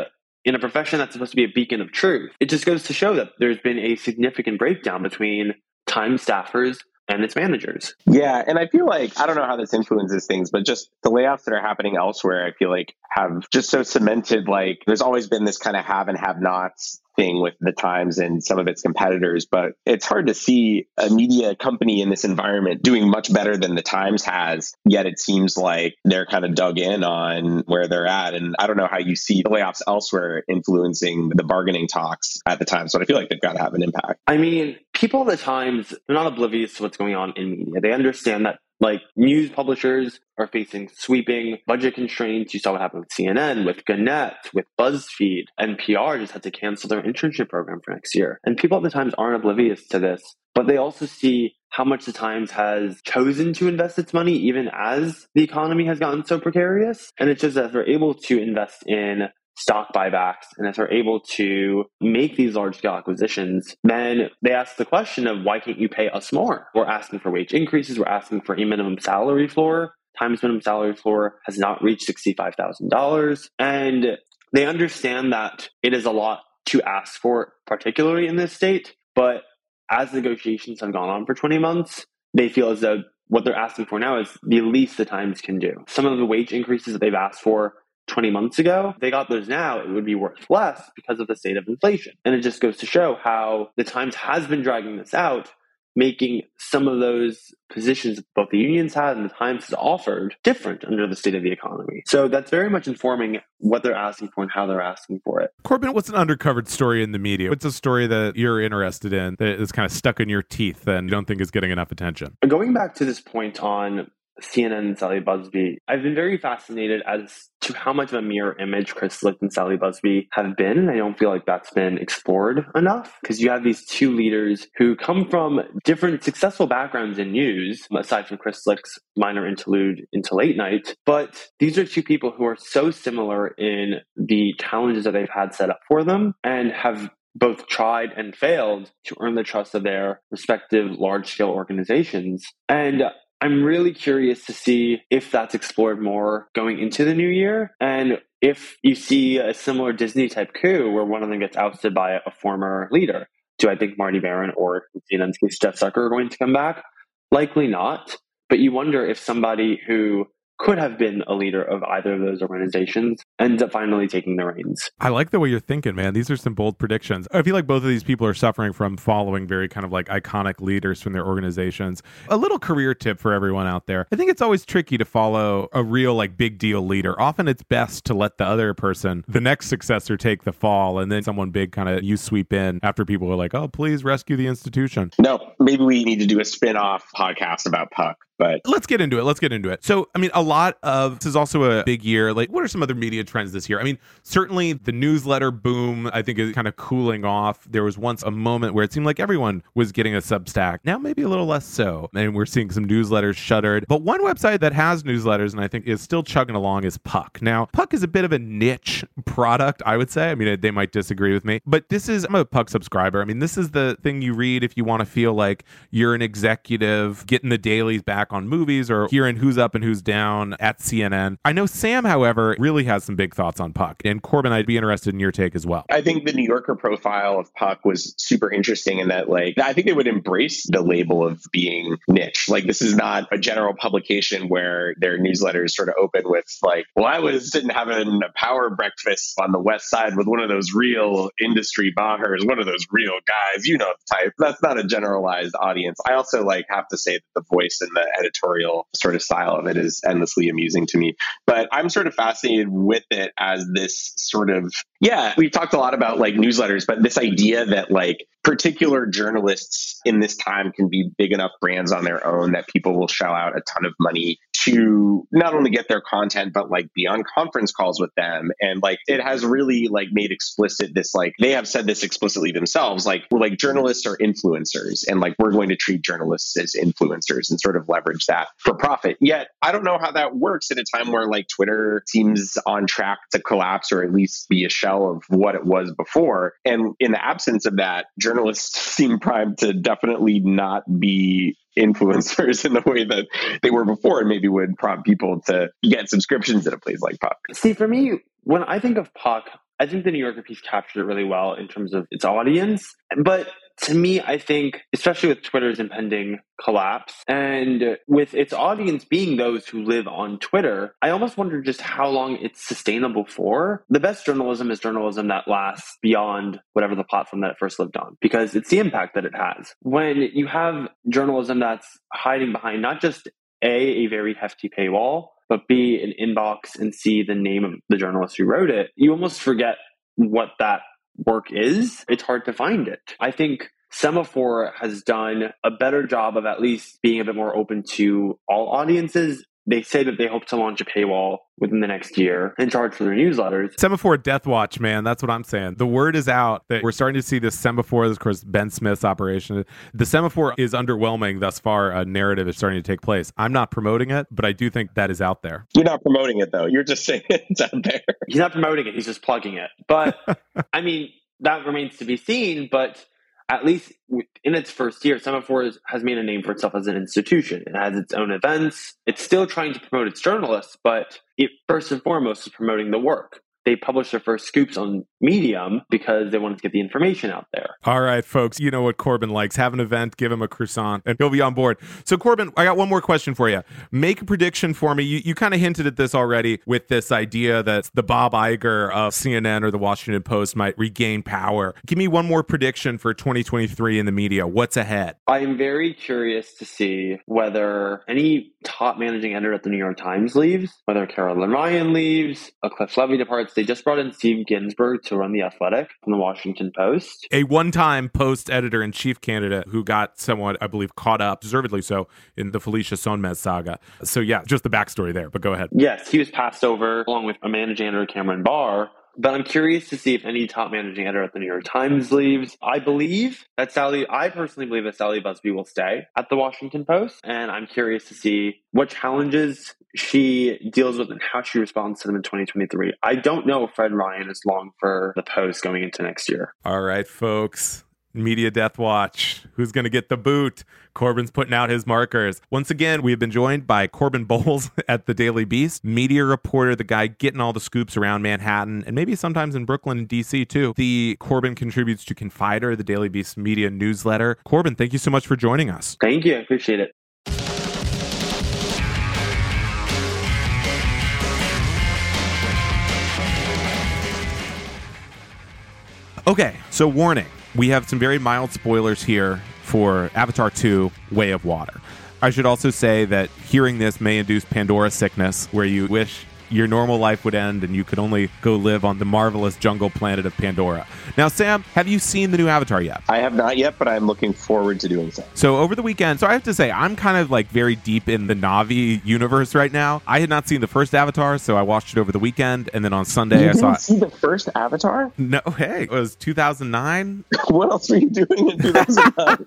in a profession that's supposed to be a beacon of truth. It just goes to show that there's been a significant breakdown between time staffers and its managers. Yeah, and I feel like I don't know how this influences things, but just the layoffs that are happening elsewhere, I feel like have just so cemented like there's always been this kind of have and have nots thing with the Times and some of its competitors, but it's hard to see a media company in this environment doing much better than the Times has. Yet it seems like they're kind of dug in on where they're at. And I don't know how you see the layoffs elsewhere influencing the bargaining talks at the Times, but I feel like they've got to have an impact. I mean, people at the Times, they're not oblivious to what's going on in media. They understand that like news publishers are facing sweeping budget constraints. You saw what happened with CNN, with Gannett, with BuzzFeed. NPR just had to cancel their internship program for next year. And people at the Times aren't oblivious to this, but they also see how much the Times has chosen to invest its money, even as the economy has gotten so precarious. And it's just that they're able to invest in stock buybacks and if they're able to make these large scale acquisitions, then they ask the question of why can't you pay us more? We're asking for wage increases, we're asking for a minimum salary floor. Times minimum salary floor has not reached $65,000. And they understand that it is a lot to ask for, particularly in this state. But as negotiations have gone on for 20 months, they feel as though what they're asking for now is the least the Times can do. Some of the wage increases that they've asked for 20 months ago, they got those now, it would be worth less because of the state of inflation. And it just goes to show how the Times has been dragging this out, making some of those positions both the unions had and the Times has offered different under the state of the economy. So that's very much informing what they're asking for and how they're asking for it. Corbin, what's an undercovered story in the media? What's a story that you're interested in that is kind of stuck in your teeth and you don't think is getting enough attention? Going back to this point on CNN and Sally Buzbee, I've been very fascinated as to how much of a mirror image Chris Licht and Sally Buzbee have been. I don't feel like that's been explored enough because you have these two leaders who come from different successful backgrounds in news, aside from Chris Licht's minor interlude into late night. But these are two people who are so similar in the challenges that they've had set up for them and have both tried and failed to earn the trust of their respective large scale organizations. And I'm really curious to see if that's explored more going into the new year and if you see a similar Disney type coup where one of them gets ousted by a former leader. Do I think Marty Baron or CNN's case Jeff Zucker are going to come back? Likely not. But you wonder if somebody who could have been a leader of either of those organizations ends up finally taking the reins. I like the way you're thinking, man. These are some bold predictions. I feel like both of these people are suffering from following very kind of like iconic leaders from their organizations. A little career tip for everyone out there. I think it's always tricky to follow a real like big deal leader. Often it's best to let the other person, the next successor take the fall and then someone big kind of you sweep in after people are like, "Oh, please rescue the institution." No, maybe we need to do a spin-off podcast about Puck But let's get into it. Let's get into it. So, I mean, a lot of this is also a big year. Like, what are some other media trends this year? I mean, certainly the newsletter boom, I think, is kind of cooling off. There was once a moment where it seemed like everyone was getting a Substack. Now, maybe a little less so. And we're seeing some newsletters shuttered. But one website that has newsletters and I think is still chugging along is Puck. Now, Puck is a bit of a niche product, I would say. I mean, they might disagree with me, but this is, I'm a Puck subscriber. I mean, this is the thing you read if you want to feel like you're an executive getting the dailies back on movies or hearing who's up and who's down at CNN. I know Sam, however, really has some big thoughts on Puck. And Corbin, I'd be interested in your take as well. I think the New Yorker profile of Puck was super interesting in that, like, I think they would embrace the label of being niche. Like, this is not a general publication where their newsletters sort of open with, like, well, I was sitting having a power breakfast on the West Side with one of those real industry bahers, one of those real guys, you know, type. That's not a generalized audience. I also, like, have to say that the voice and the editorial sort of style of it is endlessly amusing to me. But I'm sort of fascinated with it as this sort of, yeah, we've talked a lot about like newsletters, but this idea that like particular journalists in this time can be big enough brands on their own that people will shell out a ton of money to not only get their content but like be on conference calls with them. And like it has really like made explicit this like they have said this explicitly themselves like we're like journalists are influencers and like we're going to treat journalists as influencers and sort of leverage that for profit. Yet i don't know how that works at a time where like twitter seems on track to collapse or at least be a shell of what it was before. And in the absence of that journalists seem primed to definitely not be influencers in the way that they were before and maybe would prompt people to get subscriptions at a place like Puck. See, for me, when I think of Puck, I think the New Yorker piece captured it really well in terms of its audience. But to me, I think, especially with Twitter's impending collapse and with its audience being those who live on Twitter, I almost wonder just how long it's sustainable for. The best journalism is journalism that lasts beyond whatever the platform that it first lived on because it's the impact that it has. When you have journalism that's hiding behind not just A, a very hefty paywall, but B, an inbox and see the name of the journalist who wrote it, you almost forget what that work is, it's hard to find it. I think Semafor has done a better job of at least being a bit more open to all audiences. They say that they hope to launch a paywall within the next year and charge for their newsletters. Semafor Death Watch, man. That's what I'm saying. The word is out that we're starting to see this Semafor, this, of course, Ben Smith's operation. The Semafor is underwhelming thus far. A narrative is starting to take place. I'm not promoting it, but I do think that is out there. You're not promoting it, though. You're just saying it's out there. He's not promoting it, he's just plugging it. But, I mean, that remains to be seen, but at least in its first year, Semafor has made a name for itself as an institution. It has its own events. It's still trying to promote its journalists, but it first and foremost is promoting the work they published their first scoops on Medium because they wanted to get the information out there. All right, folks, you know what Corbin likes. Have an event, give him a croissant, and he'll be on board. So, Corbin, I got one more question for you. Make a prediction for me. You, you kind of hinted at this already with this idea that the Bob Iger of CNN or the Washington Post might regain power. Give me one more prediction for 2023 in the media. What's ahead? I am very curious to see whether any top managing editor at the New York Times leaves, whether Carolyn Ryan leaves, a Cliff Levy departs they just brought in Steve Ginsberg to run the Athletic from the Washington Post. A one-time Post editor in chief candidate who got somewhat, I believe, caught up, deservedly so, in the Felicia Sonmez saga. So yeah, just the backstory there. But go ahead. Yes, he was passed over along with a managing editor Cameron Barr but I'm curious to see if any top managing editor at the New York Times leaves. I believe that Sally, I personally believe that Sally Buzbee will stay at the Washington Post. And I'm curious to see what challenges she deals with and how she responds to them in 2023. I don't know if Fred Ryan is long for the Post going into next year. All right, folks. Media Death Watch. Who's going to get the boot? Corbin's putting out his markers. Once again, we have been joined by Corbin Bolies at the Daily Beast, media reporter, the guy getting all the scoops around Manhattan and maybe sometimes in Brooklyn and DC too. The Corbin contributes to Confider, the Daily Beast media newsletter. Corbin, thank you so much for joining us. Thank you. I appreciate it. Okay, so warning. We have some very mild spoilers here for Avatar 2 Way of Water. I should also say that hearing this may induce Pandora sickness, where you wish your normal life would end and you could only go live on the marvelous jungle planet of Pandora. Now, Sam, have you seen the new Avatar yet? I have not yet, but I'm looking forward to doing so. So over the weekend, so I have to say, I'm kind of like very deep in the Na'vi universe right now. I had not seen the first Avatar, so I watched it over the weekend, and then on Sunday You I saw see the first Avatar? No, hey, it was 2009. what else were you doing in 2009?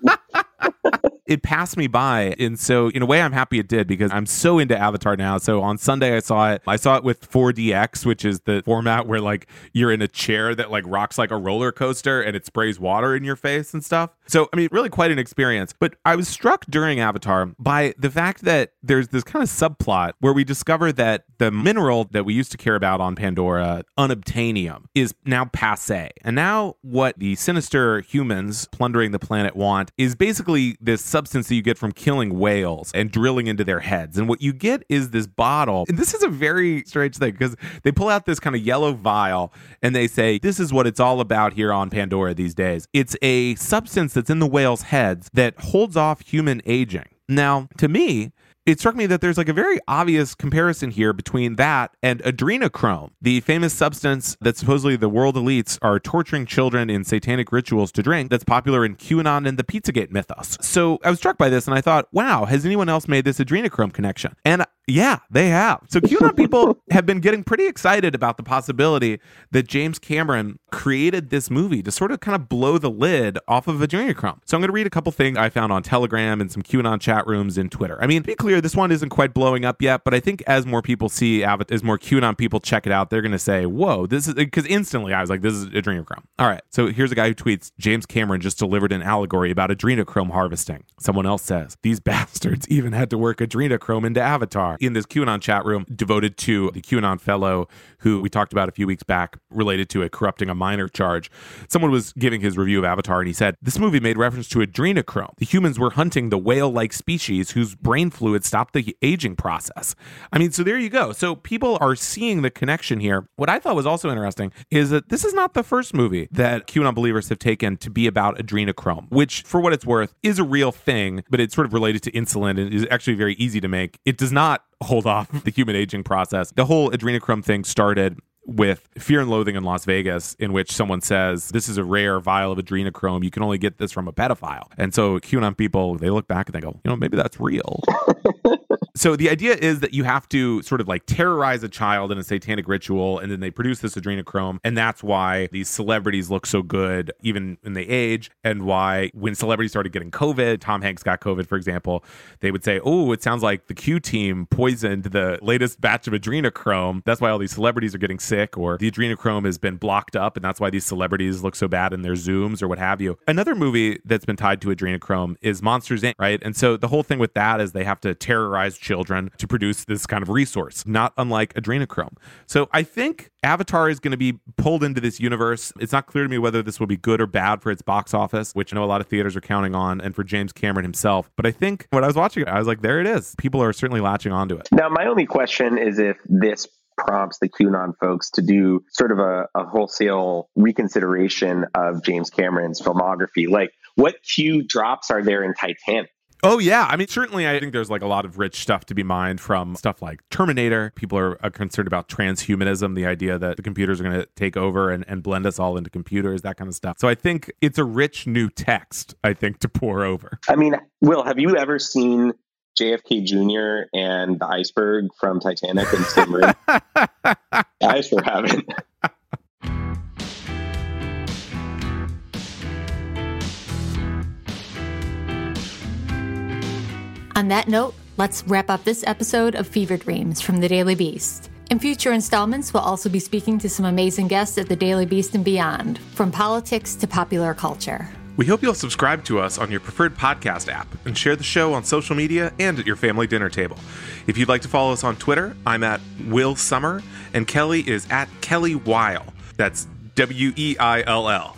it passed me by and so in a way i'm happy it did because i'm so into avatar now. So on sunday i saw it. I saw it with 4dx which is the format where like you're in a chair that like rocks like a roller coaster and it sprays water in your face and stuff. So i mean really quite an experience. But i was struck during avatar by the fact that there's this kind of subplot where we discover that the mineral that we used to care about on pandora unobtainium is now passe and now what the sinister humans plundering the planet want is basically this substance that you get from killing whales and drilling into their heads. And what you get is this bottle. And this is a very strange thing because they pull out this kind of yellow vial and they say, This is what it's all about here on Pandora these days. It's a substance that's in the whales' heads that holds off human aging. Now, to me, it struck me that there's like a very obvious comparison here between that and adrenochrome, the famous substance that supposedly the world elites are torturing children in satanic rituals to drink that's popular in QAnon and the Pizzagate mythos. So I was struck by this and I thought, wow, has anyone else made this adrenochrome connection? And yeah, they have. So QAnon people have been getting pretty excited about the possibility that James Cameron created this movie to sort of kind of blow the lid off of adrenochrome. So I'm going to read a couple things I found on Telegram and some QAnon chat rooms and Twitter. I mean, to be clear, this one isn't quite blowing up yet, but I think as more people see, as more QAnon people check it out, they're going to say, whoa, this is because instantly I was like, this is adrenochrome. All right. So here's a guy who tweets James Cameron just delivered an allegory about adrenochrome harvesting. Someone else says, these bastards even had to work adrenochrome into Avatar in this QAnon chat room devoted to the QAnon fellow who we talked about a few weeks back related to a corrupting a minor charge. Someone was giving his review of Avatar and he said, This movie made reference to adrenochrome. The humans were hunting the whale like species whose brain fluid stopped the aging process. I mean, so there you go. So people are seeing the connection here. What I thought was also interesting is that this is not the first movie that QAnon believers have taken to be about adrenochrome, which, for what it's worth, is a real thing, but it's sort of related to insulin and is actually very easy to make. It does not hold off the human aging process. The whole adrenochrome thing started with Fear and Loathing in Las Vegas, in which someone says, This is a rare vial of adrenochrome. You can only get this from a pedophile. And so QAnon people, they look back and they go, You know, maybe that's real. so the idea is that you have to sort of like terrorize a child in a satanic ritual, and then they produce this adrenochrome. And that's why these celebrities look so good, even when they age, and why when celebrities started getting COVID, Tom Hanks got COVID, for example, they would say, Oh, it sounds like the Q team poisoned the latest batch of adrenochrome. That's why all these celebrities are getting sick, or the adrenochrome has been blocked up, and that's why these celebrities look so bad in their Zooms or what have you. Another movie that's been tied to adrenochrome is Monsters Inc., right? And so the whole thing with that is they have to terrorize children to produce this kind of resource, not unlike adrenochrome. So I think Avatar is going to be pulled into this universe. It's not clear to me whether this will be good or bad for its box office, which I know a lot of theaters are counting on, and for James Cameron himself. But I think when I was watching it, I was like, there it is. People are certainly latching onto it. Now, my only question is if this prompts the QAnon folks to do sort of a, a, wholesale reconsideration of James Cameron's filmography. Like, what Q drops are there in Titanic? Oh yeah, I mean certainly I think there's like a lot of rich stuff to be mined from stuff like Terminator. People are, are concerned about transhumanism, the idea that the computers are going to take over and, and blend us all into computers, that kind of stuff. So I think it's a rich new text, I think, to pore over. I mean, Will, have you ever seen JFK Jr. and the iceberg from Titanic in the same room? I sure haven't. On that note, let's wrap up this episode of Fever Dreams from the Daily Beast. In future installments, we'll also be speaking to some amazing guests at the Daily Beast and beyond, from politics to popular culture. We hope you'll subscribe to us on your preferred podcast app and share the show on social media and at your family dinner table. If you'd like to follow us on Twitter, I'm at Will Sommer and Kelly is at Kelly Weill. That's W E I L L.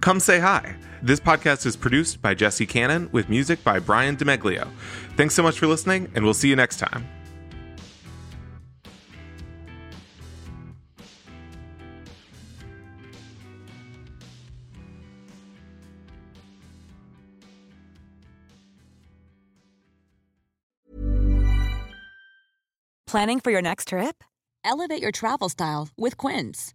Come say hi. This podcast is produced by Jesse Cannon with music by Brian DeMeglio. Thanks so much for listening, and we'll see you next time. Planning for your next trip? Elevate your travel style with Quince.